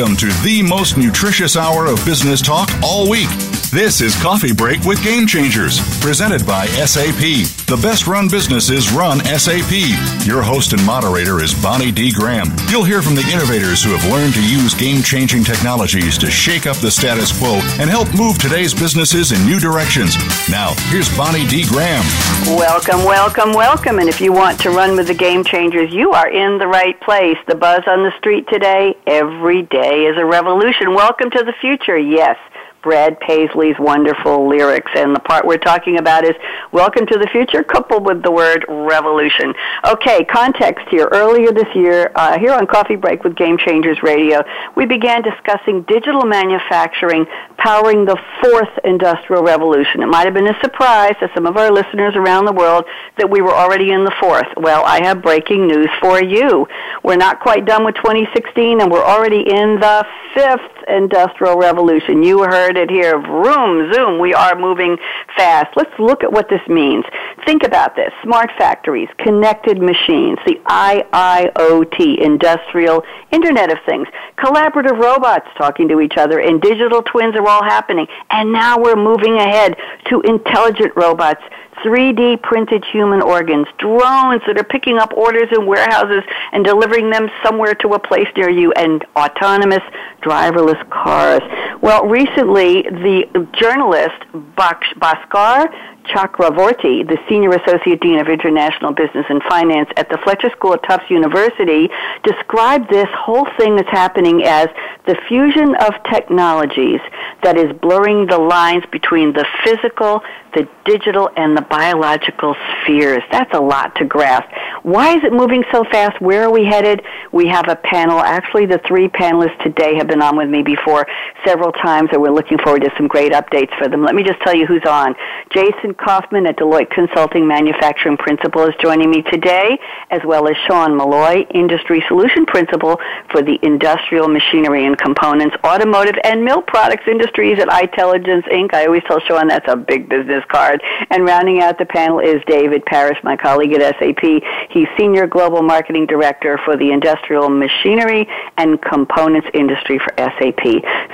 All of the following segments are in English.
Welcome to the most nutritious hour of business talk all week. This is Coffee Break with Game Changers, presented by SAP. The best run businesses run SAP. Your host and moderator is Bonnie D. Graham. You'll hear from the innovators who have learned to use game changing technologies to shake up the status quo and help move today's businesses in new directions. Now, here's Bonnie D. Graham. Welcome, welcome, welcome. And if you want to run with the Game Changers, you are in the right place. The buzz on the street today, every day is a revolution. Welcome to the future. Yes. Brad Paisley's wonderful lyrics. And the part we're talking about is Welcome to the Future, coupled with the word revolution. Okay, context here. Earlier this year, uh, here on Coffee Break with Game Changers Radio, we began discussing digital manufacturing powering the fourth industrial revolution. It might have been a surprise to some of our listeners around the world that we were already in the fourth. Well, I have breaking news for you. We're not quite done with 2016 and we're already in the fifth industrial revolution. You heard it here. Vroom, zoom. We are moving fast. Let's look at what this means. Think about this. Smart factories, connected machines, the IIoT, industrial Internet of Things, collaborative robots talking to each other, and digital twins are all happening. And now we're moving ahead to intelligent robots 3D printed human organs, drones that are picking up orders in warehouses and delivering them somewhere to a place near you, and autonomous driverless cars. Well, recently, the journalist Bhaskar Chakravorti, the Senior Associate Dean of International Business and Finance at the Fletcher School of Tufts University, described this whole thing that's happening as the fusion of technologies that is blurring the lines between the physical, the digital, and the biological spheres. That's a lot to grasp. Why is it moving so fast? Where are we headed? We have a panel. Actually, the three panelists today have been on with me before several times, and we're looking forward to some great updates for them. Let me just tell you who's on. Jason Coffman at Deloitte Consulting Manufacturing Principal is joining me today, as well as Sean Molloy, Industry Solution Principal for the Industrial Machinery and Components, Automotive and Mill Products Industries at iTelligence Inc. I always tell Sean that's a big business card. And rounding out the panel is David Parrish, my colleague at SAP. He's Senior Global Marketing Director for the Industrial Machinery and Components Industry for SAP.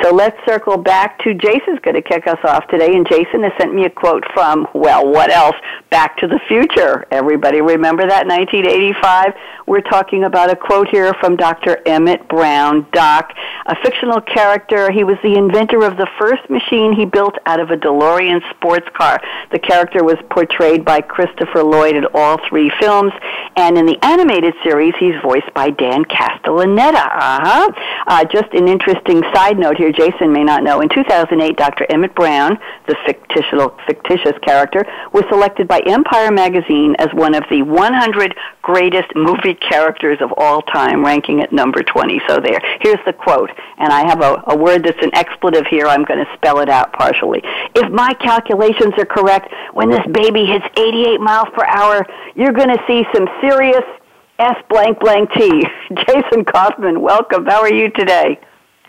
So let's circle back to Jason's going to kick us off today. And Jason has sent me a quote from, well, what else? Back to the Future. Everybody remember that 1985? We're talking about a quote here from Dr. Emmett Brown, Doc, a fictional character. He was the inventor of the first machine he built out of a DeLorean sports car. The character was portrayed by Christopher Lloyd in all three films, and in the animated series, he's voiced by Dan Castellaneta. Uh-huh. Uh, just an interesting side note here, Jason may not know. In 2008, Dr. Emmett Brown, the fictitious, fictitious character, was selected by Empire magazine as one of the 100 greatest movie characters of all time, ranking at number 20. So there. Here's the quote, and I have a, a word that's an expletive here. I'm going to spell it out partially. If my calculations are correct, when this baby hits 88 miles per hour, you're going to see some serious S blank blank T. Jason Coffman, welcome. How are you today?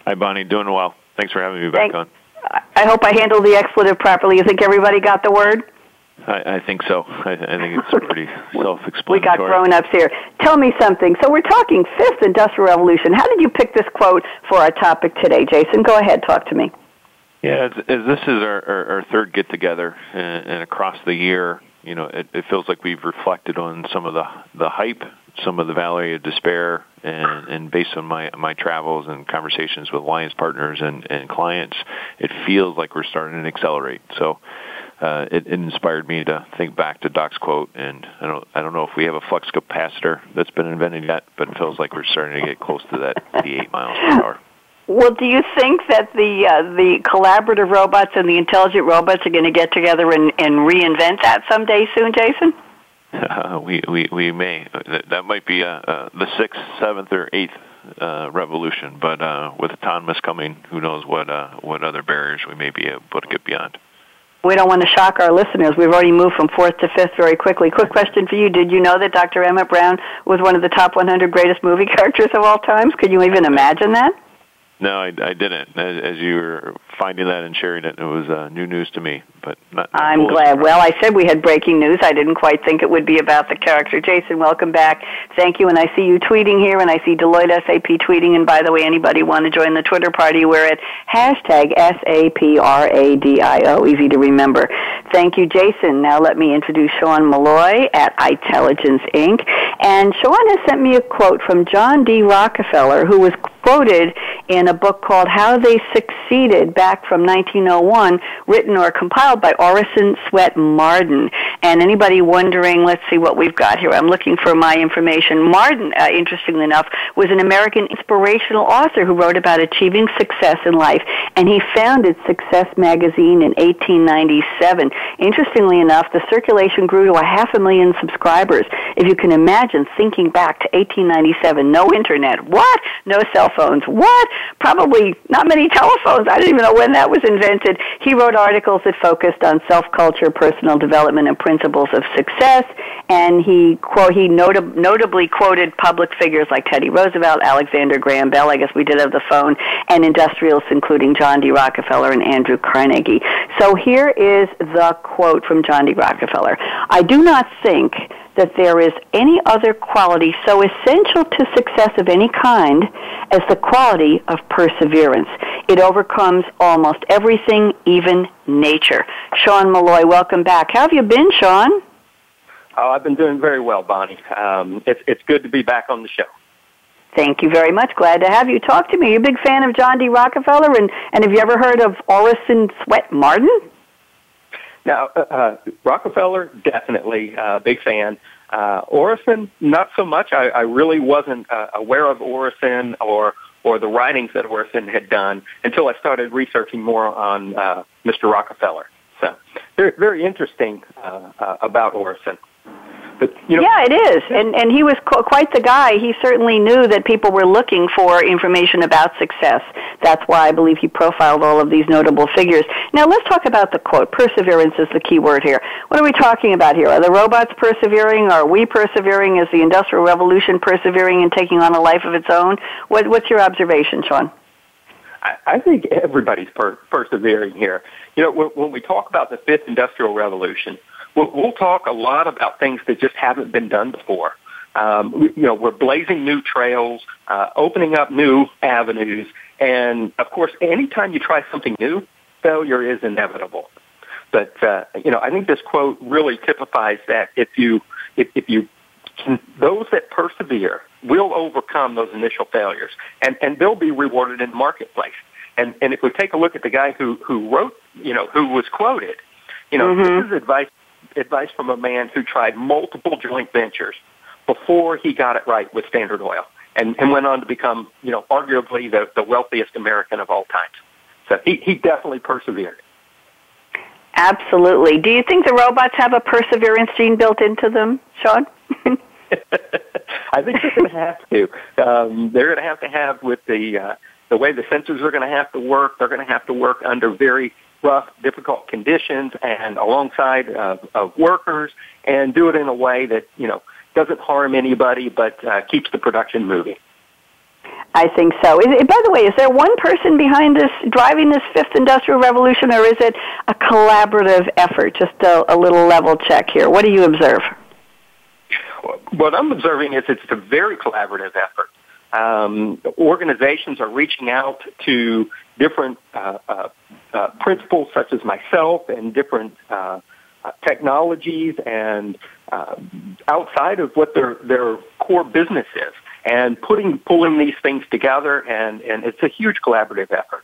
Hi, Bonnie. Doing well. Thanks for having me back Thank, on. I hope I handled the expletive properly. You think everybody got the word? I, I think so. I, I think it's pretty self-explanatory. We got grown-ups here. Tell me something. So we're talking fifth industrial revolution. How did you pick this quote for our topic today, Jason? Go ahead, talk to me. Yeah, as, as this is our, our, our third get-together, and, and across the year, you know, it, it feels like we've reflected on some of the the hype, some of the valley of despair, and, and based on my my travels and conversations with alliance partners and, and clients, it feels like we're starting to accelerate. So uh, it, it inspired me to think back to Doc's quote, and I don't I don't know if we have a flux capacitor that's been invented yet, but it feels like we're starting to get close to that 88 miles per hour. Well, do you think that the uh, the collaborative robots and the intelligent robots are going to get together and, and reinvent that someday soon, Jason? Uh, we, we we may. That, might be uh, uh, the sixth, seventh, or eighth uh, revolution. But uh, with autonomous coming, who knows what uh, what other barriers we may be able to get beyond we don't want to shock our listeners. We've already moved from fourth to fifth very quickly. Quick question for you. Did you know that Dr. Emmett Brown was one of the top 100 greatest movie characters of all times? Could you even imagine that? No, I, I didn't. As, as you were finding that and sharing it, it was uh, new news to me. But not, not I'm glad. Well, I said we had breaking news. I didn't quite think it would be about the character. Jason, welcome back. Thank you. And I see you tweeting here, and I see Deloitte SAP tweeting. And by the way, anybody want to join the Twitter party? We're at hashtag S-A-P-R-A-D-I-O. Easy to remember. Thank you, Jason. Now let me introduce Sean Molloy at itelligence Inc. And Sean has sent me a quote from John D. Rockefeller, who was quoted in a book called How They Succeeded back from 1901, written or compiled by Orison Swett Marden. And anybody wondering, let's see what we've got here. I'm looking for my information. Marden, uh, interestingly enough, was an American inspirational author who wrote about achieving success in life, and he founded Success Magazine in 1897. Interestingly enough, the circulation grew to a half a million subscribers. If you can imagine thinking back to 1897, no internet, what? No cell phones, what? Probably not many telephones. I didn't even know when that was invented. He wrote articles that focused on self-culture, personal development, and principles of success. And he quote he notab- notably quoted public figures like Teddy Roosevelt, Alexander Graham Bell. I guess we did have the phone, and industrialists including John D. Rockefeller and Andrew Carnegie. So here is the quote from John D. Rockefeller. I do not think that there is any other quality so essential to success of any kind as the quality of perseverance. It overcomes almost everything, even nature. Sean Molloy, welcome back. How have you been, Sean? Oh, I've been doing very well, Bonnie. Um, it's, it's good to be back on the show. Thank you very much. Glad to have you. Talk to me. You're a big fan of John D. Rockefeller, and, and have you ever heard of Orison Swett Marden? Now, uh, uh, Rockefeller, definitely a uh, big fan. Uh, Orison, not so much. I, I really wasn't uh, aware of Orison or or the writings that Orison had done until I started researching more on uh, Mr. Rockefeller. So, very, very interesting uh, uh, about Orison. But, you know, yeah, it is, and and he was qu- quite the guy. He certainly knew that people were looking for information about success. That's why I believe he profiled all of these notable figures. Now let's talk about the quote. Perseverance is the key word here. What are we talking about here? Are the robots persevering? Are we persevering? Is the Industrial Revolution persevering and taking on a life of its own? What, what's your observation, Sean? I think everybody's per- persevering here. You know, when, when we talk about the fifth industrial revolution, we'll, we'll talk a lot about things that just haven't been done before. Um, you know, we're blazing new trails, uh, opening up new avenues, and of course, anytime you try something new, failure is inevitable. But uh, you know, I think this quote really typifies that. If you, if, if you, can, those that persevere will overcome those initial failures, and and they'll be rewarded in the marketplace. And and if we take a look at the guy who who wrote, you know, who was quoted, you know, mm-hmm. this is advice advice from a man who tried multiple joint ventures before he got it right with Standard Oil and, and went on to become, you know, arguably the, the wealthiest American of all times. So he, he definitely persevered. Absolutely. Do you think the robots have a perseverance gene built into them, Sean? I think they're going to have to. Um, they're going to have to have with the uh, the way the sensors are going to have to work. They're going to have to work under very rough, difficult conditions and alongside of, of workers and do it in a way that, you know, doesn't harm anybody but uh, keeps the production moving. I think so. Is it, by the way, is there one person behind this, driving this fifth industrial revolution, or is it a collaborative effort? Just a, a little level check here. What do you observe? What I'm observing is it's a very collaborative effort. Um, organizations are reaching out to different uh, uh, uh, principals such as myself and different uh, uh, technologies and uh, outside of what their their core business is and putting pulling these things together and and it's a huge collaborative effort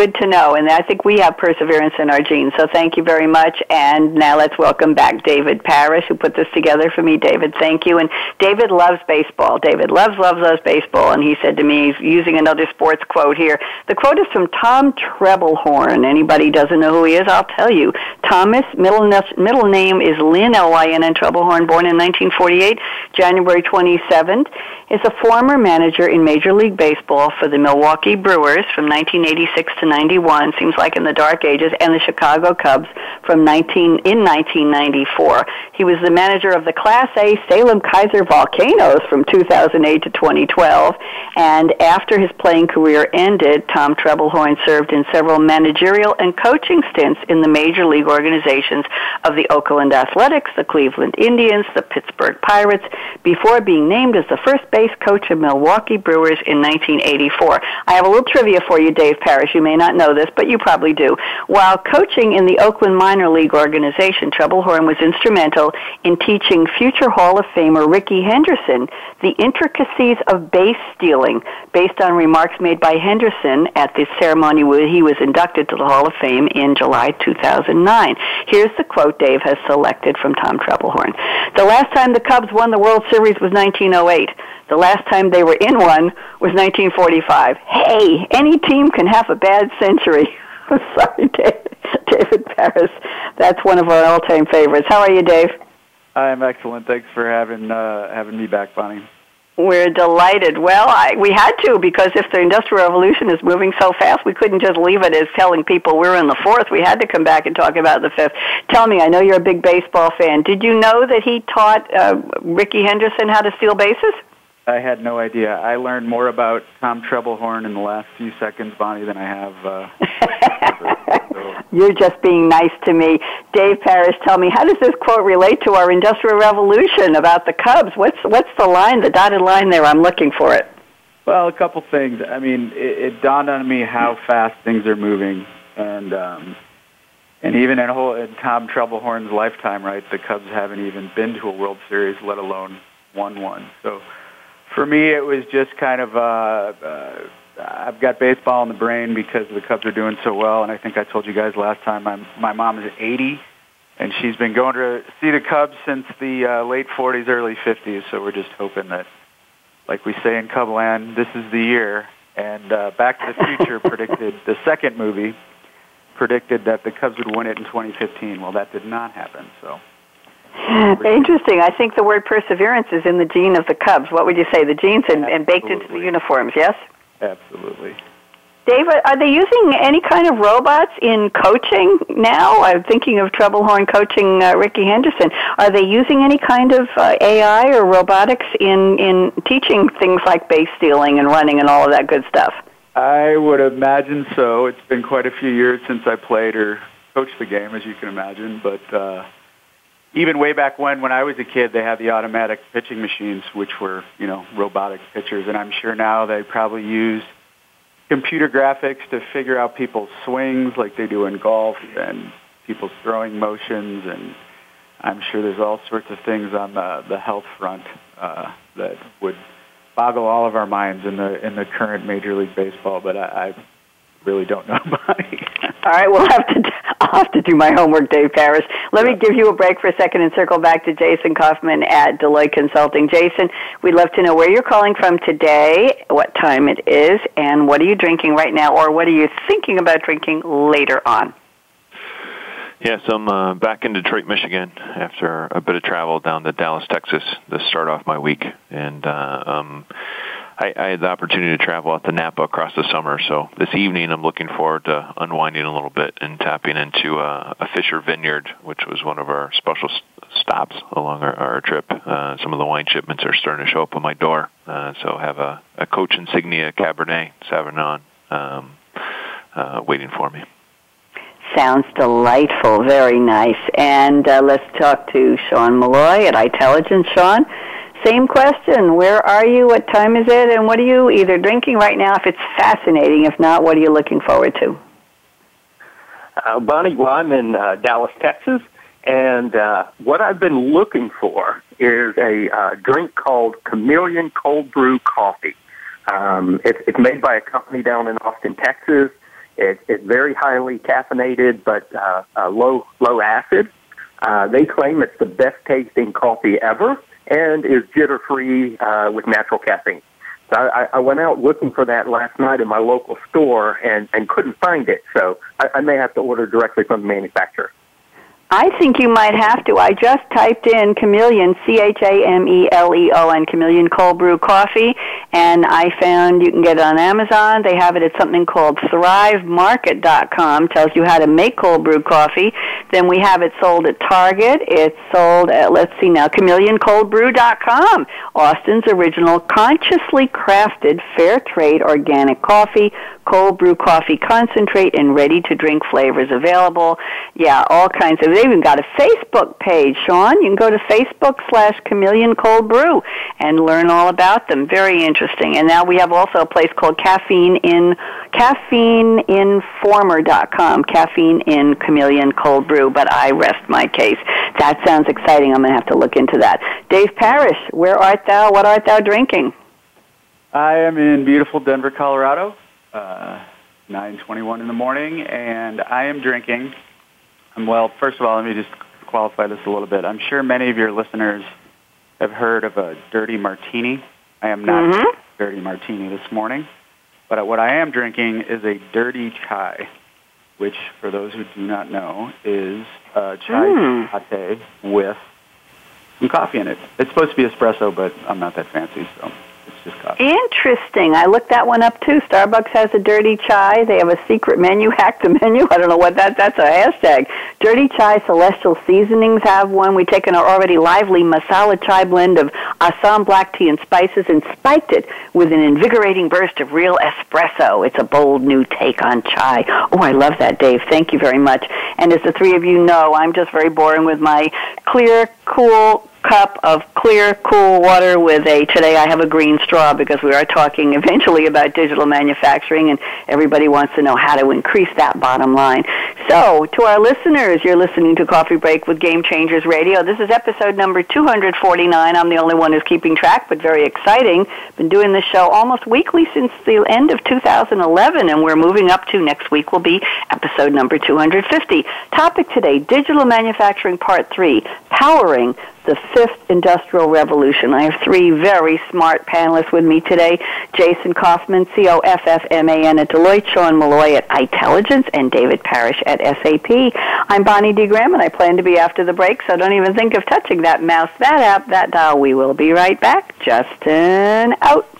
good to know. And I think we have perseverance in our genes. So thank you very much. And now let's welcome back David Parrish, who put this together for me. David, thank you. And David loves baseball. David loves, loves, loves baseball. And he said to me, using another sports quote here, the quote is from Tom Trebelhorn. Anybody doesn't know who he is, I'll tell you. Thomas, middle, middle name is Lynn, L-Y-N-N Trebelhorn, born in 1948, January 27th, is a former manager in Major League Baseball for the Milwaukee Brewers from 1986 to 91, seems like in the dark ages, and the Chicago Cubs from 19 in 1994. He was the manager of the Class A Salem Keizer Volcanoes from 2008 to 2012, and after his playing career ended, Tom Trebelhorn served in several managerial and coaching stints in the major league organizations of the Oakland Athletics, the Cleveland Indians, the Pittsburgh Pirates, before being named as the first base coach of Milwaukee Brewers in 1984. I have a little trivia for you, Dave Parrish. You may not know this, but you probably do. While coaching in the Oakland minor league organization, Trebelhorn was instrumental in teaching future Hall of Famer Rickey Henderson the intricacies of base stealing based on remarks made by Henderson at the ceremony where he was inducted to the Hall of Fame in July 2009. Here's the quote Dave has selected from Tom Trebelhorn. The last time the Cubs won the World Series was 1908. The last time they were in one was 1945. Hey, any team can have a bad century. Sorry, David, David Parrish. That's one of our all-time favorites. How are you, Dave? I'm excellent. Thanks for having uh, having me back, Bonnie. We're delighted. Well, I, we had to because if the Industrial Revolution is moving so fast, we couldn't just leave it as telling people we're in the fourth. We had to come back and talk about the fifth. Tell me, I know you're a big baseball fan. Did you know that he taught uh, Rickey Henderson how to steal bases? I had no idea. I learned more about Tom Trebelhorn in the last few seconds, Bonnie, than I have. Uh, You're just being nice to me. Dave Parrish, tell me, how does this quote relate to our Industrial Revolution about the Cubs? What's, what's the line, the dotted line there? I'm looking for it. Well, a couple things. I mean, it, it dawned on me how fast things are moving. And um, and even in, whole, in Tom Trebelhorn's lifetime, right, the Cubs haven't even been to a World Series, let alone won one. So for me, it was just kind of uh, uh, I've got baseball in the brain because the Cubs are doing so well, and I think I told you guys last time my my mom is 80, and she's been going to see the Cubs since the uh, late 40s, early 50s. So we're just hoping that, like we say in Cubland, this is the year. And uh, Back to the Future predicted the second movie predicted that the Cubs would win it in 2015. Well, that did not happen. So Interesting. I think the word perseverance is in the gene of the Cubs. What would you say? The genes and, and baked into the uniforms, yes? Absolutely. David, are they using any kind of robots in coaching now? I'm thinking of Trebelhorn coaching uh, Rickey Henderson. Are they using any kind of uh, AI or robotics in, in teaching things like base stealing and running and all of that good stuff? I would imagine so. It's been quite a few years since I played or coached the game, as you can imagine, but uh, even way back when, when I was a kid, they had the automatic pitching machines, which were, you know, robotic pitchers. And I'm sure now they probably use computer graphics to figure out people's swings like they do in golf and people's throwing motions. And I'm sure there's all sorts of things on the, the health front uh, that would boggle all of our minds in the in the current Major League Baseball. But I, I really don't know about it. All right, we'll have to. I'll have to do my homework, Dave Parrish. Let yeah. me give you a break for a second and circle back to Jason Coffman at Deloitte Consulting. Jason, we'd love to know where you're calling from today, what time it is, and what are you drinking right now, or what are you thinking about drinking later on? Yes, I'm uh, back in Detroit, Michigan, after a bit of travel down to Dallas, Texas, to start off my week, and uh, um, I, I had the opportunity to travel out to Napa across the summer. So this evening, I'm looking forward to unwinding a little bit and tapping into uh, a Fisher Vineyard, which was one of our special stops along our, our trip. Uh, some of the wine shipments are starting to show up on my door. Uh, so have a, a Coach Insignia Cabernet Sauvignon um, uh, waiting for me. Sounds delightful. Very nice. And uh, let's talk to Sean Molloy at Itelligence. Sean, same question. Where are you? What time is it? And what are you either drinking right now if it's fascinating? If not, what are you looking forward to? Uh, Bonnie, well, I'm in uh, Dallas, Texas, and uh, what I've been looking for is a uh, drink called Chameleon Cold Brew Coffee. Um, it's, it's made by a company down in Austin, Texas. It, it's very highly caffeinated, but uh, uh, low low acid. Uh, they claim it's the best tasting coffee ever and is jitter free uh, with natural caffeine. So I, I went out looking for that last night in my local store and, and couldn't find it. So I, I may have to order directly from the manufacturer. I think you might have to. I just typed in chameleon, C H A M E L E O N, chameleon cold brew coffee, and I found you can get it on Amazon. They have it at something called ThriveMarket.com, tells you how to make cold brew coffee. Then we have it sold at Target. It's sold at, let's see now, chameleoncoldbrew.com, Austin's original consciously crafted fair trade organic coffee cold brew coffee concentrate and ready to drink flavors available. Yeah, all kinds of. They even got a Facebook page, Sean. You can go to Facebook slash Chameleon Cold Brew and learn all about them. Very interesting. And now we have also a place called Caffeine in caffeineinformer.com. Caffeine in Chameleon Cold Brew. But I rest my case. That sounds exciting. I'm going to have to look into that. Dave Parrish, where art thou? What art thou drinking? I am in beautiful Denver, Colorado uh, 9:21 in the morning, and I am drinking. Well, first of all, let me just qualify this a little bit. I'm sure many of your listeners have heard of a dirty martini. I am not mm-hmm. dirty martini this morning, but what I am drinking is a dirty chai, which, for those who do not know, is a chai mm. latte with some coffee in it. It's supposed to be espresso, but I'm not that fancy, so just. Interesting. I looked that one up too. Starbucks has a dirty chai. They have a secret menu, hack the menu. I don't know what that. That's a hashtag. Dirty chai celestial seasonings have one. We take an already lively masala chai blend of Assam black tea and spices and spiked it with an invigorating burst of real espresso. It's a bold new take on chai. Oh, I love that, Dave. Thank you very much. And as the three of you know, I'm just very boring with my clear, cool cup of clear, cool water with a, today I have a green straw because we are talking eventually about digital manufacturing and everybody wants to know how to increase that bottom line. So, to our listeners, you're listening to Coffee Break with Game Changers Radio. This is episode number 249. I'm the only one who's keeping track, but very exciting. Been doing this show almost weekly since the end of 2011, and we're moving up to next week will be episode number 250. Topic today, digital manufacturing part 3, powering the fifth industrial revolution. I have three very smart panelists with me today. Jason Coffman, C-O-F-F-M-A-N at Deloitte, Sean Molloy at iTelligence, and David Parrish at SAP. I'm Bonnie D. Graham, and I plan to be after the break, so don't even think of touching that mouse, that app, that dial. We will be right back. Justin out.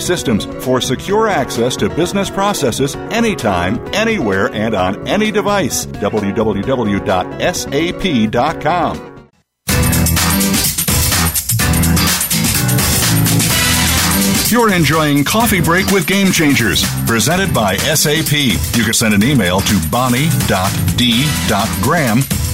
Systems for secure access to business processes anytime, anywhere, and on any device. www.sap.com. You're enjoying Coffee Break with Game Changers, presented by SAP. You can send an email to bonnie.d.graham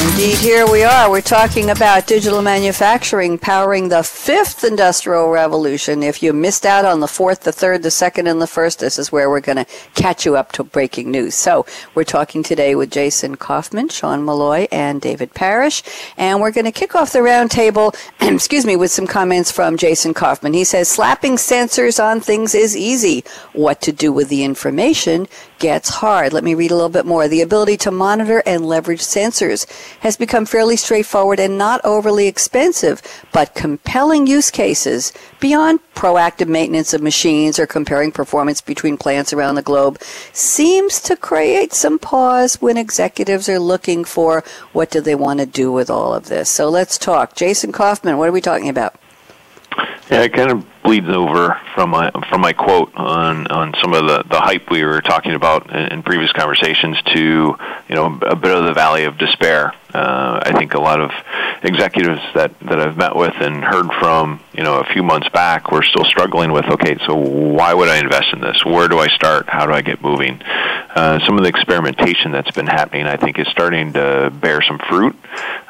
Indeed, here we are. We're talking about digital manufacturing powering the fifth industrial revolution. If you missed out on the fourth, the third, the second, and the first, this is where we're going to catch you up to breaking news. So, we're talking today with Jason Coffman, Sean Molloy, and David Parrish. And we're going to kick off the roundtable, excuse me, with some comments from Jason Coffman. He says, slapping sensors on things is easy. What to do with the information gets hard. Let me read a little bit more. The ability to monitor and leverage sensors has become fairly straightforward and not overly expensive, but compelling use cases beyond proactive maintenance of machines or comparing performance between plants around the globe seems to create some pause when executives are looking for what do they want to do with all of this. So let's talk. Jason Coffman, what are we talking about? Yeah, kind of bleeds over from my from my quote on on some of the the hype we were talking about in, in previous conversations to you know a bit of the valley of despair. Uh, I think a lot of executives that that I've met with and heard from you know a few months back were still struggling with okay, so why would I invest in this? Where do I start? How do I get moving? Uh, some of the experimentation that's been happening, I think, is starting to bear some fruit.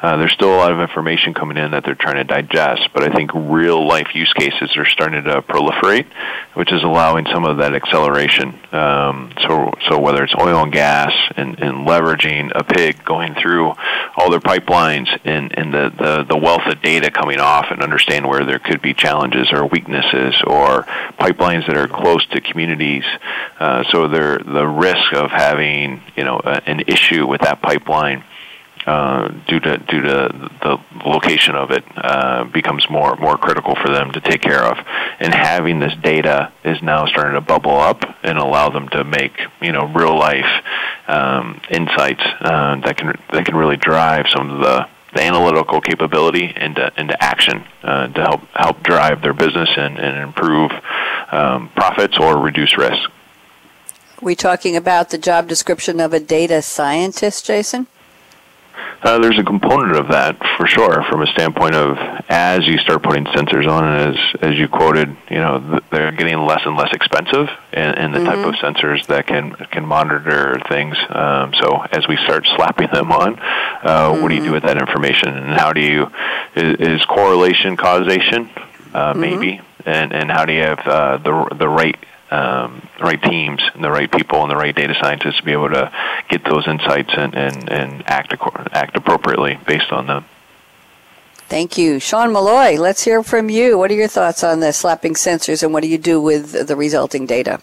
Uh, there's still a lot of information coming in that they're trying to digest, but I think real life use cases are starting to proliferate, which is allowing some of that acceleration. Um, so, so whether it's oil and gas and, and leveraging a pig going through all their pipelines and, and the, the, the wealth of data coming off and understand where there could be challenges or weaknesses or pipelines that are close to communities. Uh, so the risk of having you know an issue with that pipeline uh, due to due to the location of it uh, becomes more more critical for them to take care of. And having this data is now starting to bubble up and allow them to make you know real life um, insights uh, that can that can really drive some of the the analytical capability into into action uh, to help help drive their business and, and improve um, profits or reduce risk. Are we talking about the job description of a data scientist, Jason? Uh, there's a component of that for sure, from a standpoint of as you start putting sensors on, and as as you quoted, you know, they're getting less and less expensive, and, and the mm-hmm. type of sensors that can can monitor things. Um, so as we start slapping them on, uh, mm-hmm. what do you do mm-hmm. with that information, and how do you is, is correlation causation? Uh, mm-hmm. Maybe, and and how do you have uh, the the right um, the right teams and the right people and the right data scientists to be able to get those insights and, and, and act, act appropriately based on them. Thank you. Sean Molloy, let's hear from you. What are your thoughts on the slapping sensors and what do you do with the resulting data?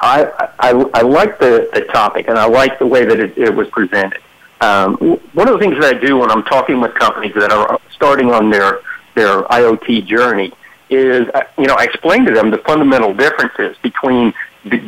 I, I, I like the, the topic and I like the way that it, it was presented. Um, one of the things that I do when I'm talking with companies that are starting on their, their IoT journey is, uh, you know, I explain to them the fundamental differences between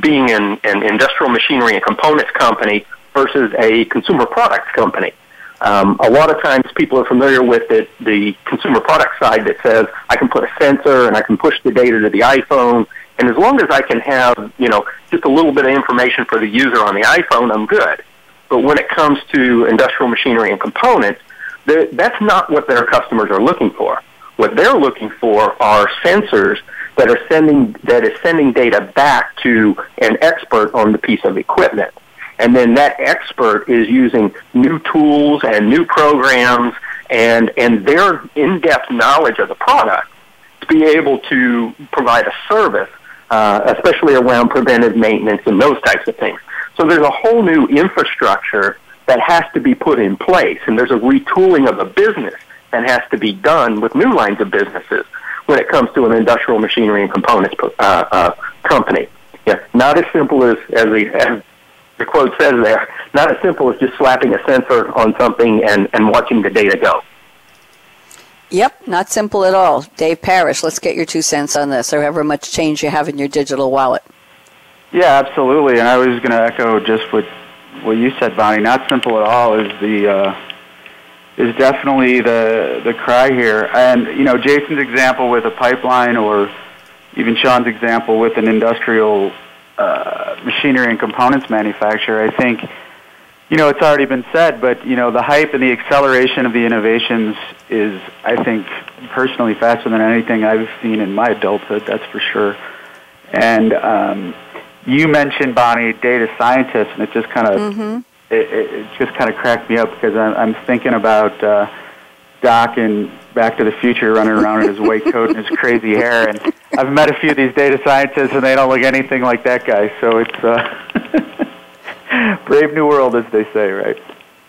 being an, an industrial machinery and components company versus a consumer products company. Um, a lot of times people are familiar with the, the consumer product side that says I can put a sensor and I can push the data to the iPhone, and as long as I can have, you know, just a little bit of information for the user on the iPhone, I'm good. But when it comes to industrial machinery and components, that's not what their customers are looking for. What they're looking for are sensors that are sending that is sending data back to an expert on the piece of equipment. And then that expert is using new tools and new programs and, and their in-depth knowledge of the product to be able to provide a service, uh, especially around preventive maintenance and those types of things. So there's a whole new infrastructure that has to be put in place, and there's a retooling of the business and has to be done with new lines of businesses when it comes to an industrial machinery and components uh, uh, company. Yeah, not as simple as as the, as the quote says there. Not as simple as just slapping a sensor on something and and watching the data go. Yep, not simple at all. Dave Parrish, let's get your two cents on this, or however much change you have in your digital wallet. Yeah, absolutely. And I was going to echo just what what you said, Bonnie. Not simple at all is the uh, is definitely the the cry here. And you know, Jason's example with a pipeline, or even Sean's example with an industrial uh, machinery and components manufacturer, I think. You know, it's already been said, but you know, the hype and the acceleration of the innovations is, I think, personally faster than anything I've seen in my adulthood. That's for sure. And um, you mentioned Bonnie, data scientists, and it just kind of mm-hmm it, it just kind of cracked me up because I'm, I'm thinking about uh, Doc in Back to the Future running around in his white coat and his crazy hair. And I've met a few of these data scientists, and they don't look anything like that guy. So it's uh, brave new world, as they say, right?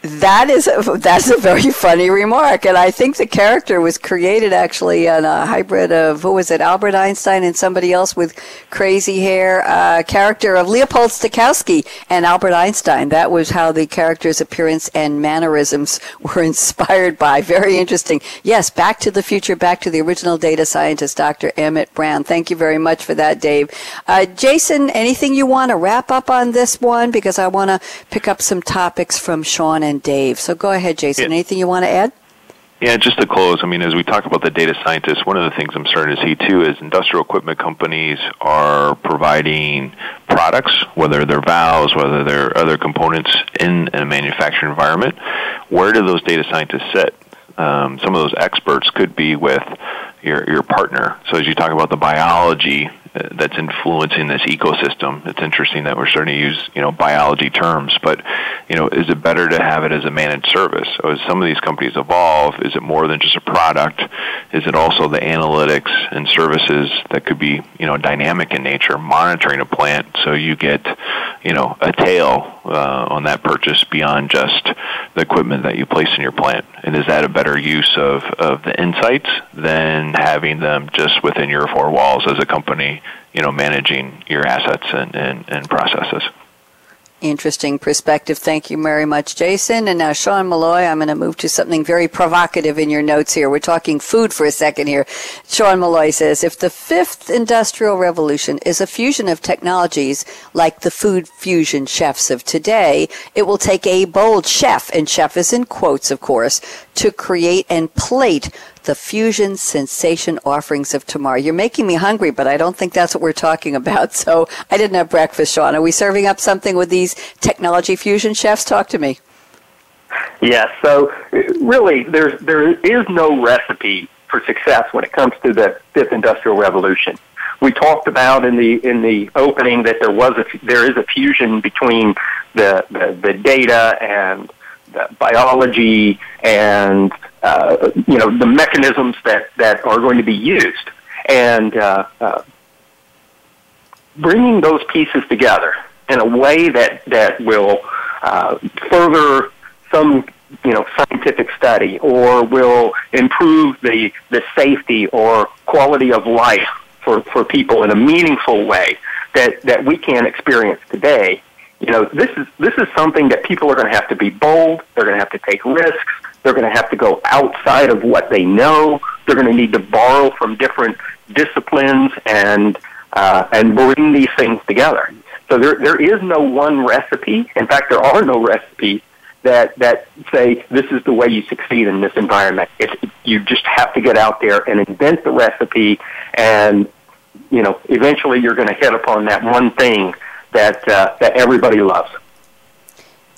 That is a, that's a very funny remark, and I think the character was created actually on a hybrid of who was it, Albert Einstein and somebody else with crazy hair. Uh, character of Leopold Stokowski and Albert Einstein. That was how the character's appearance and mannerisms were inspired by. Very interesting. Yes, Back to the Future, back to the original data scientist, Dr. Emmett Brown. Thank you very much for that, Dave. Uh, Jason, anything you want to wrap up on this one because I want to pick up some topics from Sean and Dave. So go ahead, Jason. Yeah. Anything you want to add? Yeah, just to close, I mean, as we talk about the data scientists, one of the things I'm starting to see too is industrial equipment companies are providing products, whether they're valves, whether they're other components in a manufacturing environment. Where do those data scientists sit? Um, some of those experts could be with your your partner. So as you talk about the biology that's influencing this ecosystem. It's interesting that we're starting to use you know biology terms, but you know is it better to have it as a managed service? So as some of these companies evolve, is it more than just a product? Is it also the analytics and services that could be you know dynamic in nature, monitoring a plant so you get you know a tail uh, on that purchase beyond just the equipment that you place in your plant? And is that a better use of of the insights than having them just within your four walls as a company you know, managing your assets and, and, and processes. Interesting perspective. Thank you very much, Jason. And now, Sean Molloy, I'm going to move to something very provocative in your notes here. We're talking food for a second here. Sean Molloy says if the fifth industrial revolution is a fusion of technologies like the food fusion chefs of today, it will take a bold chef, and chef is in quotes, of course, to create and plate the fusion sensation offerings of tomorrow. You're making me hungry, but I don't think that's what we're talking about. So I didn't have breakfast, Sean. Are we serving up something with these technology fusion chefs? Talk to me. Yes. So really, there's there is no recipe for success when it comes to the fifth industrial revolution. We talked about in the in the opening that there was a there is a fusion between the the, the data and the biology and uh, you know the mechanisms that that are going to be used, and uh, uh, bringing those pieces together in a way that that will uh, further some you know scientific study or will improve the the safety or quality of life for for people in a meaningful way that that we can experience today you know this is this is something that people are going to have to be bold. They're going to have to take risks they're going to have to go outside of what they know. They're going to need to borrow from different disciplines and uh, and bring these things together. So there there is no one recipe. In fact, there are no recipes that that say this is the way you succeed in this environment. It's, you just have to get out there and invent the recipe, and you know eventually you're going to hit upon that one thing that uh, that everybody loves.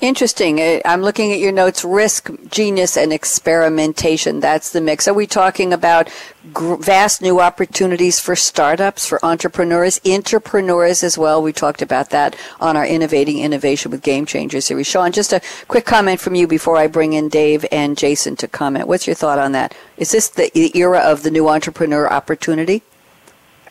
Interesting. Uh, I'm looking at your notes risk, genius, and experimentation. That's the mix. Are we talking about vast new opportunities for startups, for entrepreneurs, entrepreneurs as well? We talked about that on our Innovating Innovation with Game Changers series. Sean, just a quick comment from you before I bring in Dave and Jason to comment. What's your thought on that? Is this the era of the new entrepreneur opportunity?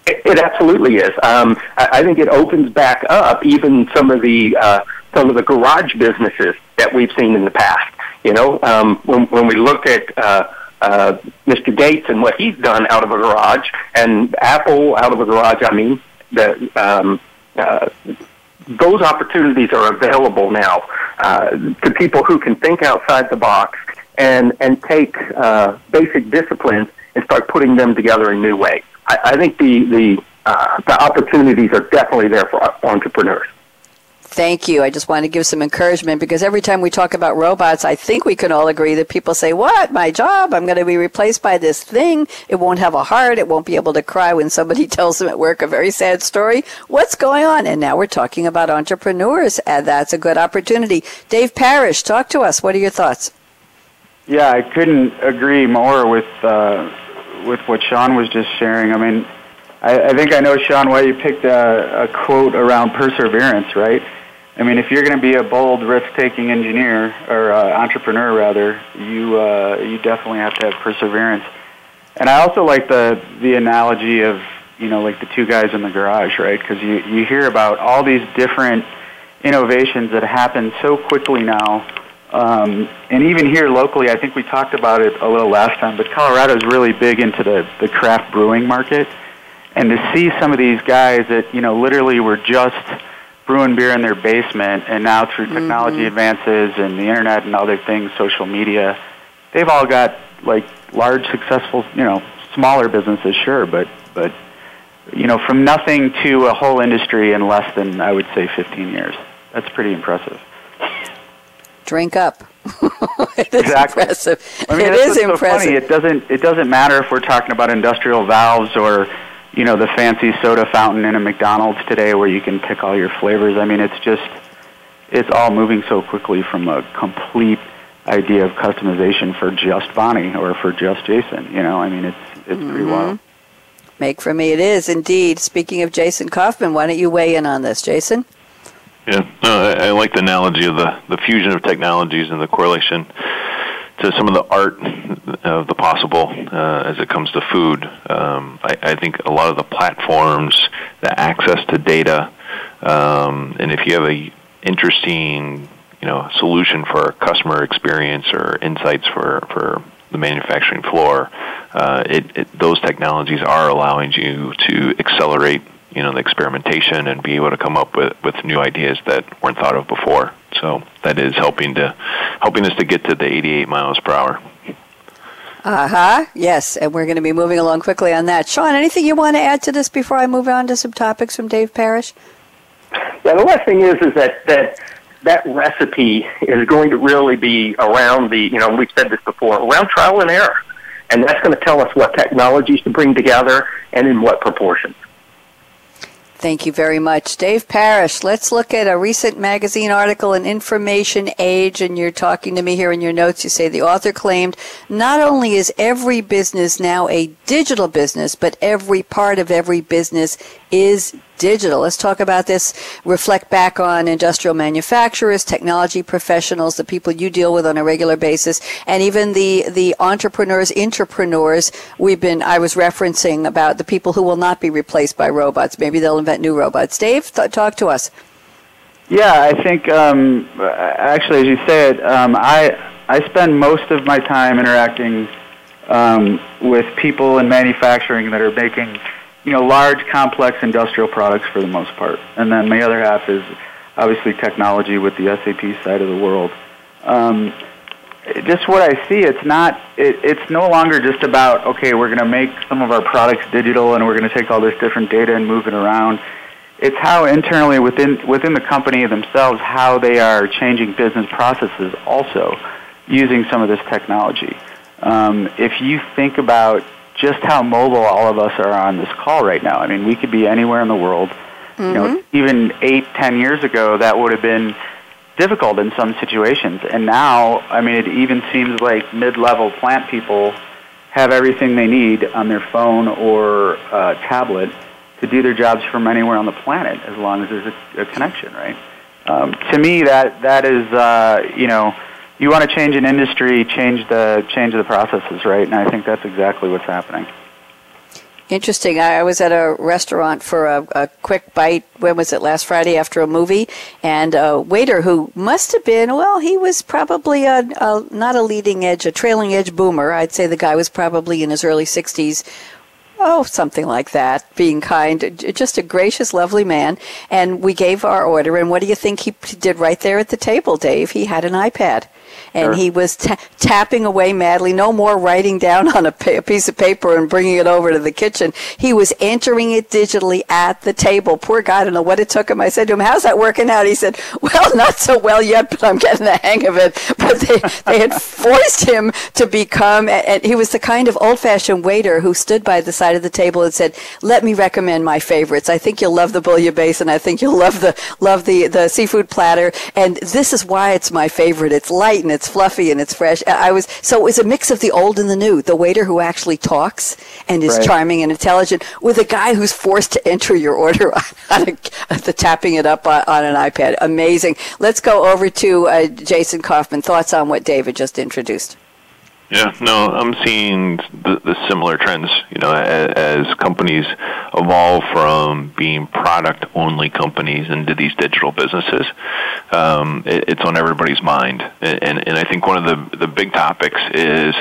It, absolutely is. Um, I, think it opens back up even some of the uh, some of the garage businesses that we've seen in the past. You know, um, when, when we look at uh, uh, Mr. Gates and what he's done out of a garage, and Apple out of a garage, I mean, that um, uh, those opportunities are available now uh, to people who can think outside the box and and take uh, basic disciplines and start putting them together in new ways. I, I think the the uh, the opportunities are definitely there for entrepreneurs. Thank you. I just want to give some encouragement because every time we talk about robots, I think we can all agree that people say, What? My job? I'm going to be replaced by this thing. It won't have a heart. It won't be able to cry when somebody tells them at work a very sad story. What's going on? And now we're talking about entrepreneurs, and that's a good opportunity. Dave Parrish, talk to us. What are your thoughts? Yeah, I couldn't agree more with uh, with what Sean was just sharing. I mean, I, I think I know Sean why you picked a, a quote around perseverance, right? I mean, if you're going to be a bold, risk-taking engineer or uh, entrepreneur, rather, you uh, you definitely have to have perseverance. And I also like the the analogy of you know like the two guys in the garage, right? Because you you hear about all these different innovations that happen so quickly now, Um, and even here locally, I think we talked about it a little last time, but Colorado is really big into the, the craft brewing market. And to see some of these guys that, you know, literally were just brewing beer in their basement, and now through technology mm-hmm. advances and the internet and other things, social media, they've all got like large, successful, you know, smaller businesses, sure, but but you know, from nothing to a whole industry in less than I would say 15 years. That's pretty impressive. Drink up. it is exactly. impressive. I mean, it is impressive. So funny. It doesn't. It doesn't matter if we're talking about industrial valves or you know the fancy soda fountain in a McDonald's today where you can pick all your flavors. I mean, it's just it's all moving so quickly from a complete idea of customization for just Bonnie or for just Jason. You know, I mean, it's it's mm-hmm. pretty wild. Make for me it is indeed. Speaking of Jason Coffman, why don't you weigh in on this, Jason? Yeah, no, I, I like the analogy of the the fusion of technologies and the correlation to some of the art of the possible uh, as it comes to food. Um, I, I think a lot of the platforms, the access to data, um, and if you have a interesting you know solution for customer experience or insights for for the manufacturing floor, uh, it, it, those technologies are allowing you to accelerate you know the experimentation and be able to come up with, with new ideas that weren't thought of before. So that is helping to helping us to get to the 88 miles per hour. Uh huh. Yes, and we're going to be moving along quickly on that. Sean, anything you want to add to this before I move on to some topics from Dave Parrish? Yeah, the last thing is is that that that recipe is going to really be around the you know we've said this before around trial and error, and that's going to tell us what technologies to bring together and in what proportions. Thank you very much. Dave Parrish, let's look at a recent magazine article in Information Age, and you're talking to me here in your notes. You say the author claimed not only is every business now a digital business, but every part of every business is digital. Let's talk about this. Reflect back on industrial manufacturers, technology professionals, the people you deal with on a regular basis, and even the the entrepreneurs, entrepreneurs. We've been I was referencing about the people who will not be replaced by robots. Maybe they'll invent new robots. Dave, th- talk to us. Yeah, I think um, actually, as you say it, um, I I spend most of my time interacting um, with people in manufacturing that are making you know, large, complex industrial products for the most part. And then my other half is obviously technology with the SAP side of the world. Um, just what I see, it's not, it, it's no longer just about, okay, we're going to make some of our products digital and we're going to take all this different data and move it around. It's how internally within, within the company themselves, how they are changing business processes also using some of this technology. Um, if you think about just how mobile all of us are on this call right now. I mean, we could be anywhere in the world. Mm-hmm. You know, mm-hmm. even eight, ten years ago, that would have been difficult in some situations. And now, I mean, it even seems like mid-level plant people have everything they need on their phone or uh, tablet to do their jobs from anywhere on the planet, as long as there's a, a connection, right? Um, to me, that that is, uh, you know you want to change an industry, change the change the processes, right? And I think that's exactly what's happening. Interesting. I was at a restaurant for a, a, quick bite. When was it? Last Friday after a movie, and a waiter who must have been well, he was probably a, a not a leading edge, a trailing edge boomer. I'd say the guy was probably in his early sixties Oh, something like that. Being kind, just a gracious, lovely man. And we gave our order, and what do you think he did right there at the table, Dave? He had an iPad and sure. he was ta- tapping away madly. No more writing down on a, pa- a, piece of paper and bringing it over to the kitchen. He was entering it digitally at the table. Poor guy, I don't know what it took him. I said to him, "How's that working out?" He said, "Well, not so well yet, but I'm getting the hang of it." But they they had forced him to become. And he was the kind of old-fashioned waiter who stood by the side of the table and said, "Let me recommend my favorites. I think you'll love the bouillabaisse, and I think you'll love the love the the seafood platter. And this is why it's my favorite. It's light and it's fluffy and it's fresh. I was so it was a mix of the old and the new. The waiter who actually talks and is right. charming and intelligent, with a guy who's forced to enter your order on a, the tapping it up on, on, an iPad. Amazing. Let's go over to uh, Jason Coffman. Thoughts on what David just introduced? Yeah, no, I'm seeing the, the similar trends. You know, as, as companies evolve from being product-only companies into these digital businesses, um, it, it's on everybody's mind. And, and I think one of the the big topics is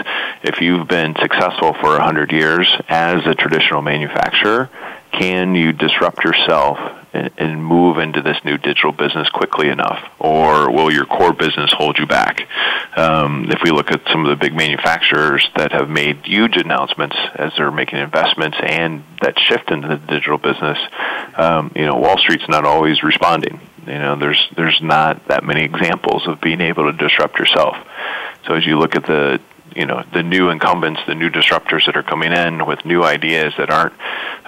if you've been successful for a hundred years as a traditional manufacturer, can you disrupt yourself and, move into this new digital business quickly enough, or will your core business hold you back? Um, if we look at some of the big manufacturers that have made huge announcements as they're making investments and that shift into the digital business, um, you know, Wall Street's not always responding. You know, there's there's not that many examples of being able to disrupt yourself. So as you look at the you know the new incumbents, the new disruptors that are coming in with new ideas that aren't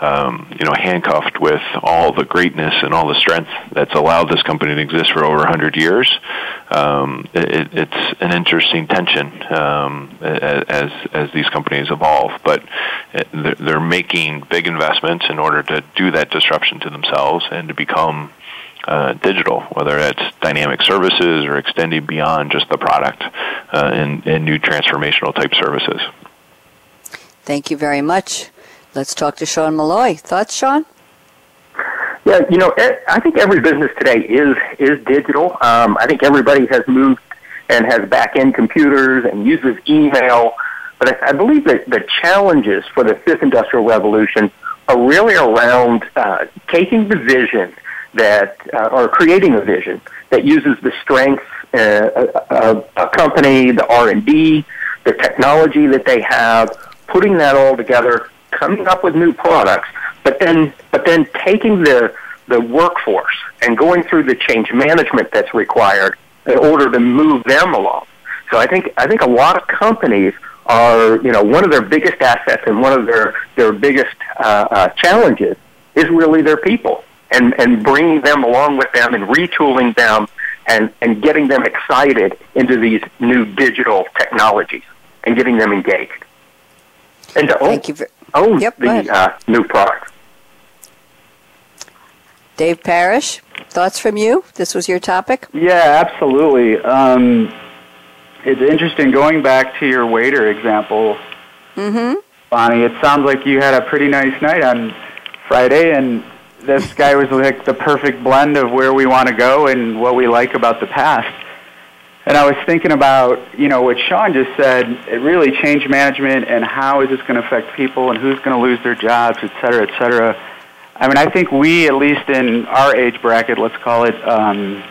um, you know handcuffed with all the greatness and all the strength that's allowed this company to exist for over 100 years. Um, it, it's an interesting tension um, as as these companies evolve, but they're making big investments in order to do that disruption to themselves and to become uh, digital, whether it's dynamic services or extending beyond just the product uh, and, and new transformational type services. Thank you very much. Let's talk to Sean Molloy. Thoughts, Sean? Yeah, you know, I think every business today is is digital. Um, I think everybody has moved and has back end computers and uses email. But I, I believe that the challenges for the fifth industrial revolution are really around uh, taking the vision that uh, creating a vision that uses the strength uh, of a company, the R and D, the technology that they have, putting that all together, coming up with new products, but then but then taking the the workforce and going through the change management that's required in order to move them along. So I think I think a lot of companies are you know one of their biggest assets and one of their their biggest uh, uh, challenges is really their people and, and bringing them along with them and retooling them and, and getting them excited into these new digital technologies and getting them engaged. And to own, for, own yep, the uh, new product. Dave Parrish, thoughts from you? This was your topic? Yeah, absolutely. Um, it's interesting going back to your waiter example. Mm-hmm. Bonnie, it sounds like you had a pretty nice night on Friday, and this guy was like the perfect blend of where we want to go and what we like about the past. And I was thinking about, you know, what Sean just said, it really changed management and how is this going to affect people and who's going to lose their jobs, et cetera, et cetera. I mean, I think we, at least in our age bracket, let's call it, um,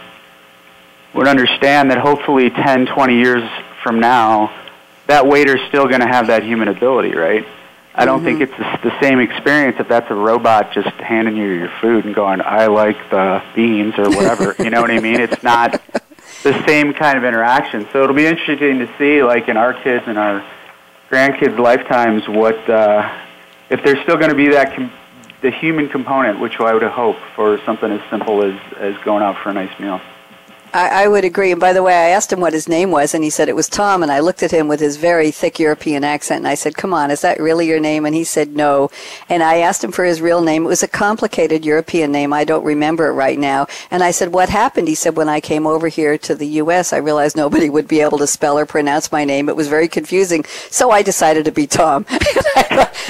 would understand that hopefully 10, 20 years from now, that waiter's still going to have that human ability, right? I don't mm-hmm. think it's the, same experience if that's a robot just handing you your food and going, "I like the beans" or whatever. you know what I mean? It's not the same kind of interaction. So it'll be interesting to see, like in our kids and our grandkids' lifetimes, what uh, if there's still going to be that com- the human component, which I would hope for something as simple as as going out for a nice meal. I, I, would agree. And by the way, I asked him what his name was, and he said it was Tom. And I looked at him with his very thick European accent, and I said, "Come on, is that really your name?" And he said, "No." And I asked him for his real name. It was a complicated European name. I don't remember it right now. And I said, "What happened?" He said, "When I came over here to the U.S., I realized nobody would be able to spell or pronounce my name. It was very confusing. So I decided to be Tom."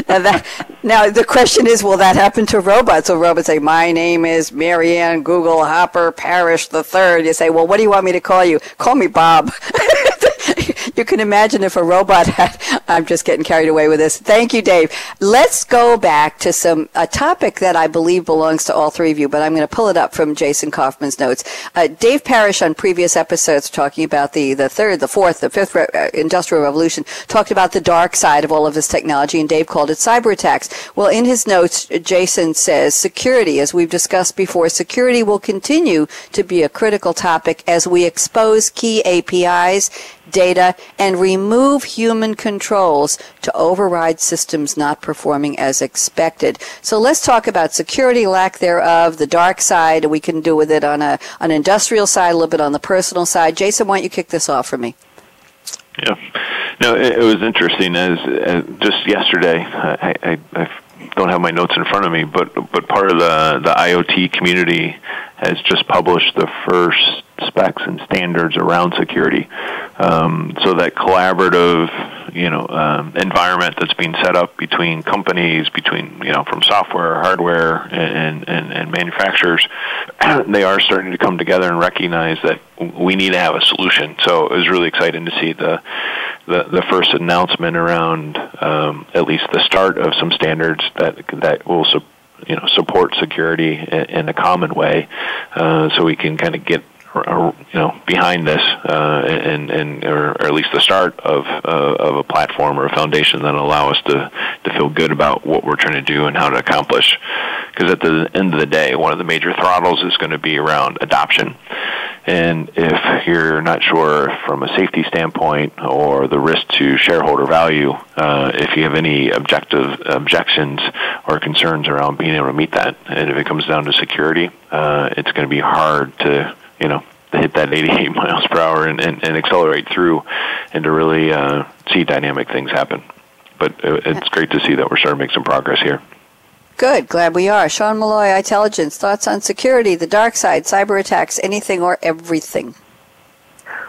now, that, now the question is, will that happen to robots? So robots say, "My name is Marianne Google Hopper Parrish the Third. You say well, what do you want me to call you? Call me Bob. you can imagine if a robot had. I'm just getting carried away with this. Thank you, Dave. Let's go back to some a topic that I believe belongs to all three of you, but I'm going to pull it up from Jason Coffman's notes. Uh, Dave Parrish on previous episodes talking about the the third, the fourth, the fifth re- uh, industrial revolution talked about the dark side of all of this technology, and Dave called it cyber attacks. Well, in his notes, Jason says security, as we've discussed before, security will continue to be a critical topic as we expose key APIs data, and remove human controls to override systems not performing as expected. So let's talk about security, lack thereof, the dark side. We can do with it on a an industrial side, a little bit on the personal side. Jason, why don't you kick this off for me? Yeah, no, it, it was interesting. As, as just yesterday, I, I, I don't have my notes in front of me, but but part of the the IoT community has just published the first specs and standards around security. Um, so that collaborative, you know, um, environment that's being set up between companies, between you know, from software, hardware, and and, and manufacturers, they are starting to come together and recognize that we need to have a solution. So it was really exciting to see the the, the first announcement around um, at least the start of some standards that that will you know support security in, in a common way, uh, so we can kind of get you know behind this uh, and and or, or, at least the start of uh, of a platform or a foundation that allow us to to feel good about what we're trying to do and how to accomplish. Because at the end of the day one of the major throttles is going to be around adoption. And if you're not sure from a safety standpoint or the risk to shareholder value uh, if you have any objective objections or concerns around being able to meet that and if it comes down to security uh, it's going to be hard to you know, hit that 88 miles per hour and, and, and accelerate through and to really uh, see dynamic things happen. But it's great to see that we're starting to make some progress here. Good, glad we are. Sean Molloy, itelligence, thoughts on security, the dark side, cyber attacks, anything or everything?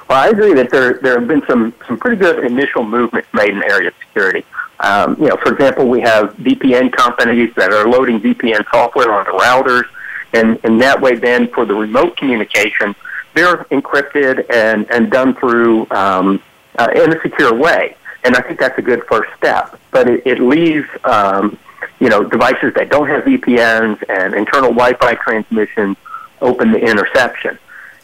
Well, I agree that there there have been some some pretty good initial movements made in the area of security. Um, you know, for example, we have VPN companies that are loading VPN software onto routers and, and that way then for the remote communication, they're encrypted and, and done through um, uh, in a secure way. And I think that's a good first step. But it, it leaves um, you know devices that don't have VPNs and internal Wi-Fi transmissions open to interception.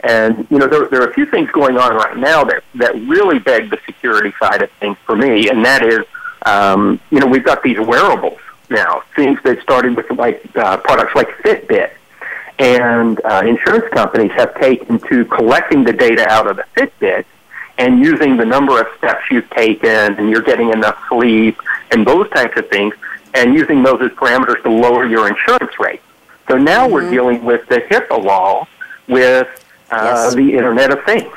And you know there, there are a few things going on right now that that really beg the security side of things for me, and that is um, you know we've got these wearables now, things that started with like uh, products like Fitbit and uh, insurance companies have taken to collecting the data out of the Fitbit and using the number of steps you've taken and you're getting enough sleep and those types of things and using those as parameters to lower your insurance rate. So now mm-hmm. we're dealing with the HIPAA law with uh, yes. the Internet of Things.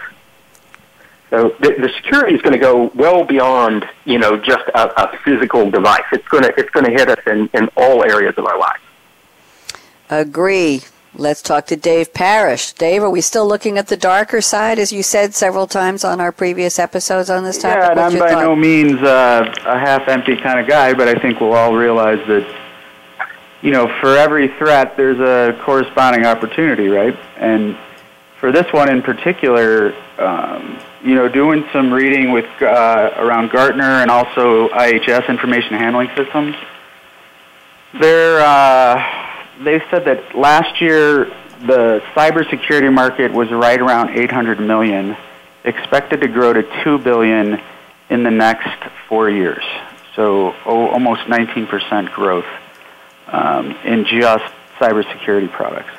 So the, the security is going to go well beyond, you know, just a, a physical device. It's going to it's going to hit us in, in all areas of our lives. Agree. Let's talk to Dave Parrish. Dave, are we still looking at the darker side, as you said several times on our previous episodes on this topic? Yeah, and I'm by thought? no means uh, a half-empty kind of guy, but I think we'll all realize that, you know, for every threat, there's a corresponding opportunity, right? And for this one in particular, um, you know, doing some reading with uh, around Gartner and also IHS Information Handling Systems, they're. Uh, they said that last year the cybersecurity market was right around 800 million, expected to grow to 2 billion in the next four years. So oh, almost 19% growth um, in just cybersecurity products.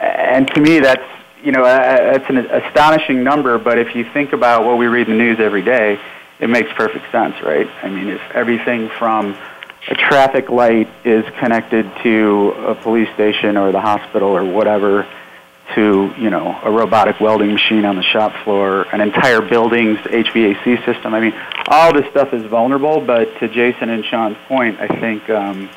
And to me, that's you know that's an astonishing number. But if you think about what we read in the news every day, it makes perfect sense, right? I mean, if everything from a traffic light is connected to a police station or the hospital or whatever to you know a robotic welding machine on the shop floor, an entire building's HVAC system. I mean, all this stuff is vulnerable. But to Jason and Sean's point, I think um,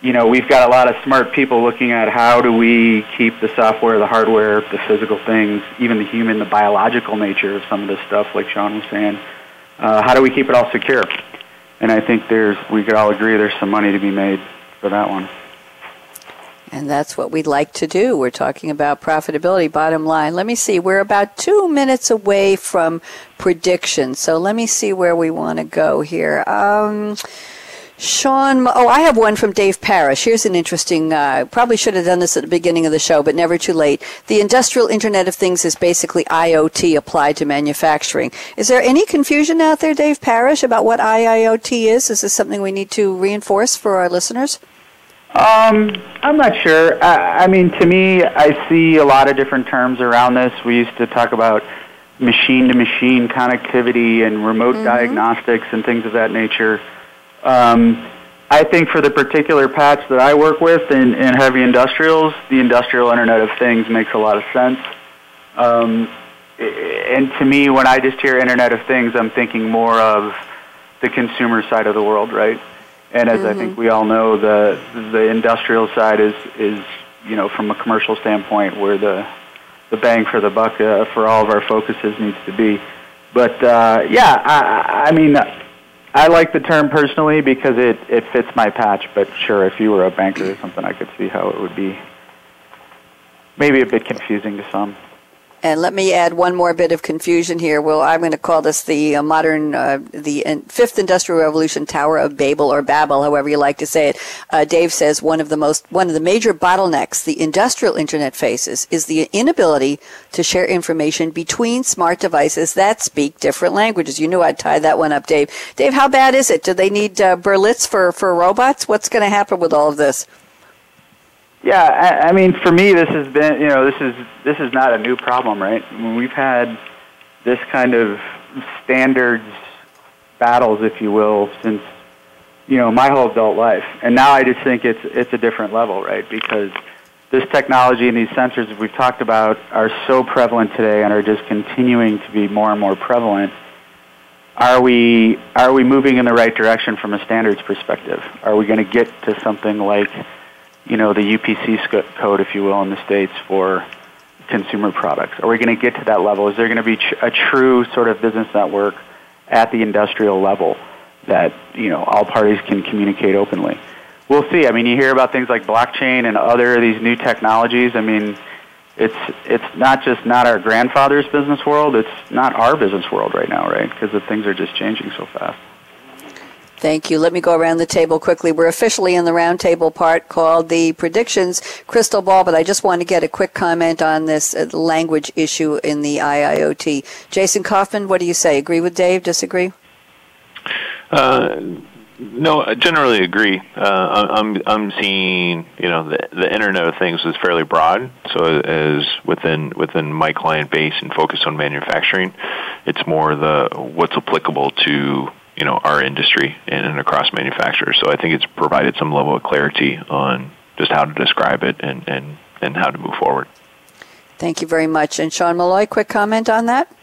you know we've got a lot of smart people looking at how do we keep the software, the hardware, the physical things, even the human, the biological nature of some of this stuff, like Sean was saying. Uh, how do we keep it all secure? And I think there's we could all agree there's some money to be made for that one. And that's what we'd like to do. We're talking about profitability, bottom line. Let me see. We're about two minutes away from predictions. So let me see where we want to go here. Um, Sean, oh, I have one from Dave Parrish. Here's an interesting, uh, probably should have done this at the beginning of the show, but never too late. The industrial Internet of Things is basically IoT applied to manufacturing. Is there any confusion out there, Dave Parrish, about what IIoT is? Is this something we need to reinforce for our listeners? Um, I'm not sure. I, I mean, to me, I see a lot of different terms around this. We used to talk about machine to machine connectivity and remote mm-hmm. diagnostics and things of that nature. Um, I think for the particular patch that I work with in, in heavy industrials, the industrial Internet of Things makes a lot of sense. Um, and to me, when I just hear Internet of Things, I'm thinking more of the consumer side of the world, right? And as mm-hmm. I think mm-hmm. we all know, the the industrial side is is you know from a commercial standpoint where the the bang for the buck uh, for all of our focuses needs to be. But uh, yeah, I, I mean, I like the term personally because it it fits my patch. But sure, if you were a banker or something, I could see how it would be maybe a bit confusing to some. And let me add one more bit of confusion here. Well, I'm going to call this the uh, modern, uh, the fifth industrial revolution Tower of Babel or Babel, however you like to say it. Uh, Dave says one of the most, one of the major bottlenecks the industrial internet faces is the inability to share information between smart devices that speak different languages. You knew I'd tie that one up, Dave. Dave, how bad is it? Do they need uh, Berlitz for, for robots? What's going to happen with all of this? Yeah, I, I mean, for me, this has been, you know, this is this is not a new problem, right? When we've had this kind of standards battles, if you will, since you know my whole adult life, and now I just think it's it's a different level, right? Because this technology and these sensors that we've talked about are so prevalent today and are just continuing to be more and more prevalent. Are we are we moving in the right direction from a standards perspective? Are we going to get to something like you know, the UPC code, if you will, in the states for consumer products? Are we going to get to that level? Is there going to be a true sort of business network at the industrial level that you know all parties can communicate openly? We'll see. I mean, you hear about things like blockchain and other these new technologies. I mean, it's it's not just not our grandfather's business world; it's not our business world right now, right? Because the things are just changing so fast. Thank you. Let me go around the table quickly. We're officially in the roundtable part called the predictions crystal ball, but I just want to get a quick comment on this uh, language issue in the IIoT. Jason Coffman, what do you say? Agree with Dave? Disagree? Uh, no, I generally agree. Uh, I'm I'm seeing you know the the Internet of Things is fairly broad. So as within within my client base and focus on manufacturing, it's more the what's applicable to you know our industry and, and across manufacturers. So I think it's provided some level of clarity on just how to describe it and, and, and how to move forward. Thank you very much. And Sean Molloy, quick comment on that?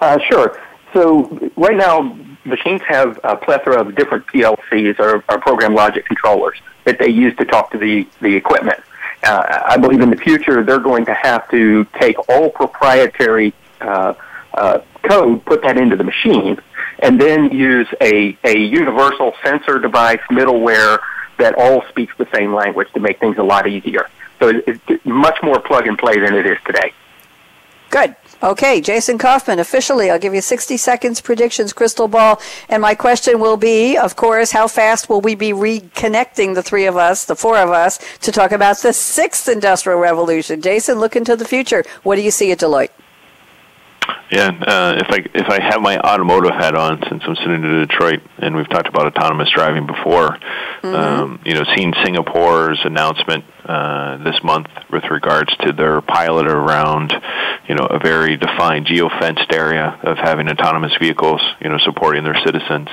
Uh, sure. So right now, machines have a plethora of different PLCs or, or program logic controllers that they use to talk to the, the equipment. Uh, I believe in the future they're going to have to take all proprietary uh, uh, code, put that into the machine, and then use a, a universal sensor device middleware that all speaks the same language to make things a lot easier. So it's much more plug and play than it is today. Good. Okay, Jason Coffman, officially, I'll give you 60 seconds predictions, crystal ball. And my question will be, of course, how fast will we be reconnecting the three of us, the four of us, to talk about the sixth industrial revolution? Jason, look into the future. What do you see at Deloitte? Yeah, uh, if I if I have my automotive hat on, since I'm sitting in Detroit, and we've talked about autonomous driving before, mm-hmm. um, you know, seeing Singapore's announcement uh, this month with regards to their pilot around, you know, a very defined geo-fenced area of having autonomous vehicles, you know, supporting their citizens.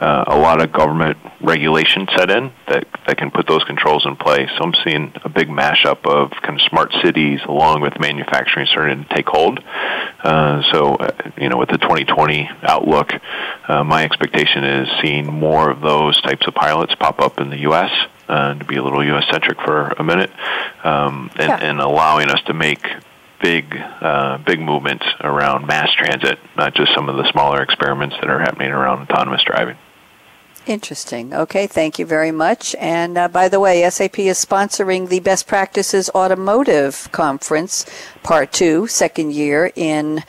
Uh, a lot of government regulation set in that that can put those controls in place. So I'm seeing a big mashup of kind of smart cities along with manufacturing starting to take hold. Uh, so, uh, you know, with the 2020 outlook, uh, my expectation is seeing more of those types of pilots pop up in the U.S uh, to be a little U.S. centric for a minute, um, and, yeah. and allowing us to make big uh, big movements around mass transit, not just some of the smaller experiments that are happening around autonomous driving. Interesting. Okay, thank you very much. And uh, by the way, SAP is sponsoring the Best Practices Automotive Conference, Part 2, second year in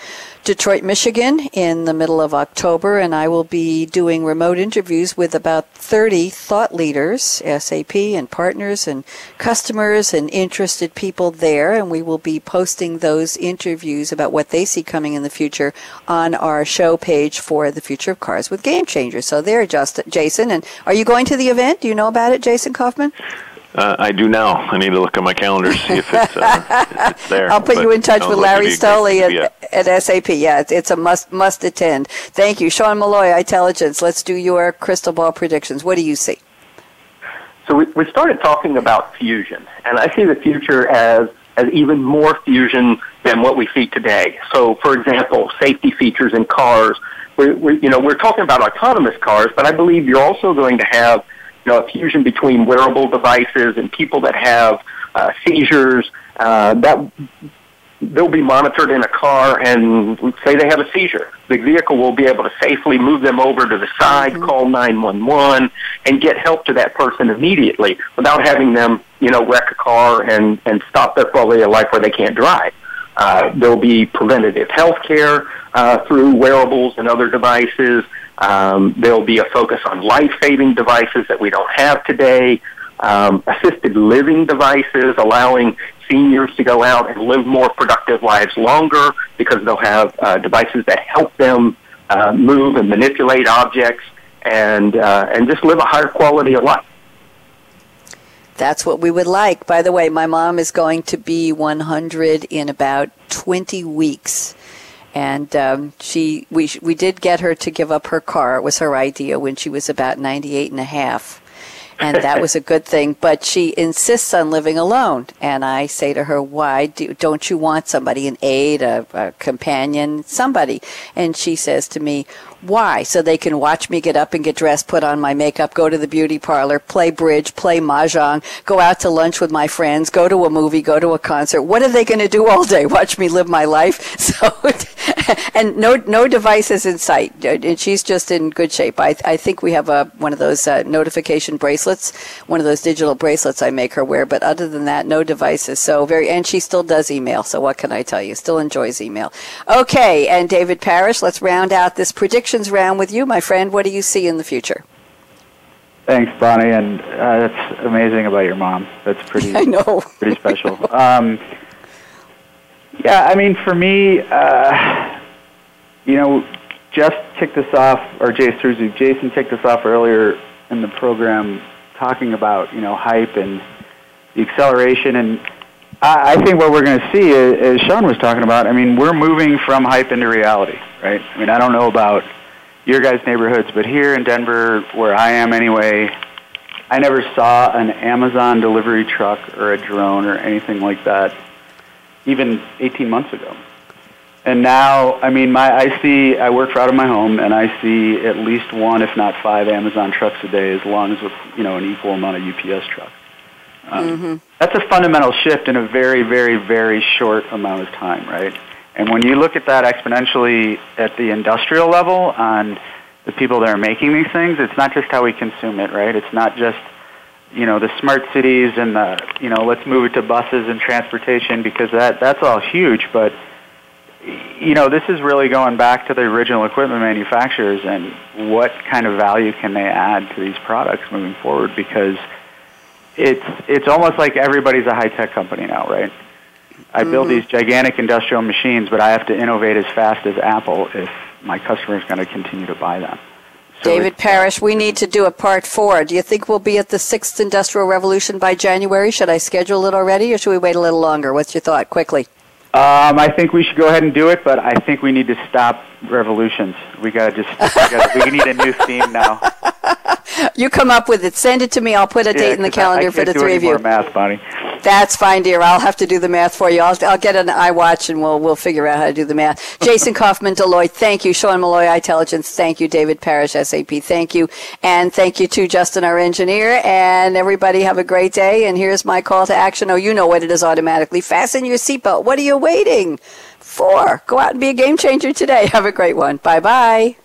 Detroit, Michigan in the middle of October, and I will be doing remote interviews with about 30 thought leaders, SAP and partners and customers and interested people there, and we will be posting those interviews about what they see coming in the future on our show page for the Future of Cars with Game Changers. So there, just Jason, and are you going to the event? Do you know about it, Jason Coffman? Uh, I do now. I need to look at my calendar to see if it's, uh, if it's there. I'll put but you in touch with Larry Stoley at, at, SAP. Yeah, it's, it's, a must must attend. Thank you, Sean Molloy, itelligence. Let's do your crystal ball predictions. What do you see? So we, we started talking about fusion, and I see the future as as even more fusion than what we see today. So, for example, safety features in cars. We're, we're, you know, we're talking about autonomous cars, but I believe you're also going to have you know, a fusion between wearable devices and people that have uh, seizures. Uh, that they'll be monitored in a car and say they have a seizure. The vehicle will be able to safely move them over to the side, mm-hmm. call 911, and get help to that person immediately without having them, you know, wreck a car and, and stop their quality of life where they can't drive. Uh, there'll be preventative health care uh, through wearables and other devices. Um, there'll be a focus on life-saving devices that we don't have today. Um, assisted living devices, allowing seniors to go out and live more productive lives longer because they'll have uh, devices that help them uh, move and manipulate objects and uh, and just live a higher quality of life. That's what we would like. By the way, my mom is going to be 100 in about 20 weeks. And um, she, we, we did get her to give up her car. It was her idea when she was about 98 and a half and that was a good thing. But she insists on living alone, and I say to her, "Why do, don't you want somebody, an aide, a, a companion, somebody?" And she says to me, why? So they can watch me get up and get dressed, put on my makeup, go to the beauty parlor, play bridge, play mahjong, go out to lunch with my friends, go to a movie, go to a concert. What are they going to do all day? Watch me live my life? So, and no no devices in sight. And she's just in good shape. I I think we have a one of those uh, notification bracelets, one of those digital bracelets I make her wear. But other than that, no devices. So very, and she still does email. So what can I tell you? Still enjoys email. Okay, and David Parrish, let's round out this prediction round with you, my friend. What do you see in the future? Thanks, Bonnie, and uh, that's amazing about your mom. That's pretty. I know. pretty special. um, yeah, I mean, for me, uh, you know, just kicked us off, or Jason, Jason kicked us off earlier in the program, talking about you know hype and the acceleration, and I, I think what we're going to see, is, as Sean was talking about, I mean, we're moving from hype into reality, right? I mean, I don't know about your guys' neighborhoods, but here in Denver, where I am anyway, I never saw an Amazon delivery truck or a drone or anything like that even 18 months ago. And now, I mean, my I see I work right out of my home, and I see at least one, if not five, Amazon trucks a day, as long as with you know an equal amount of UPS trucks. Um, mm-hmm. That's a fundamental shift in a very, very, very short amount of time, right? And when you look at that exponentially at the industrial level on the people that are making these things, it's not just how we consume it, right? It's not just you know the smart cities and the you know let's move it to buses and transportation because that that's all huge, but you know this is really going back to the original equipment manufacturers and what kind of value can they add to these products moving forward because it's it's almost like everybody's a high tech company now, right? I mm-hmm. build these gigantic industrial machines, but I have to innovate as fast as Apple if my customer is going to continue to buy them. So David Parrish, we need to do a part four. Do you think we'll be at the sixth industrial revolution by January? Should I schedule it already, or should we wait a little longer? What's your thought? Quickly. Um, I think we should go ahead and do it, but I think we need to stop revolutions. We gotta just we, gotta, we need a new theme now. you come up with it. Send it to me. I'll put a yeah, date in the calendar for the three of you. math, Bonnie. That's fine, dear. I'll have to do the math for you. I'll, I'll get an iWatch and we'll we'll figure out how to do the math. Jason Coffman, Deloitte. Thank you. Sean Molloy, itelligence. Thank you. David Parrish, SAP. Thank you. And thank you to Justin, our engineer. And everybody have a great day. And here's my call to action. Oh, you know what it is automatically. Fasten your seatbelt. What are you waiting for? Go out and be a game changer today. Have a great one. Bye bye.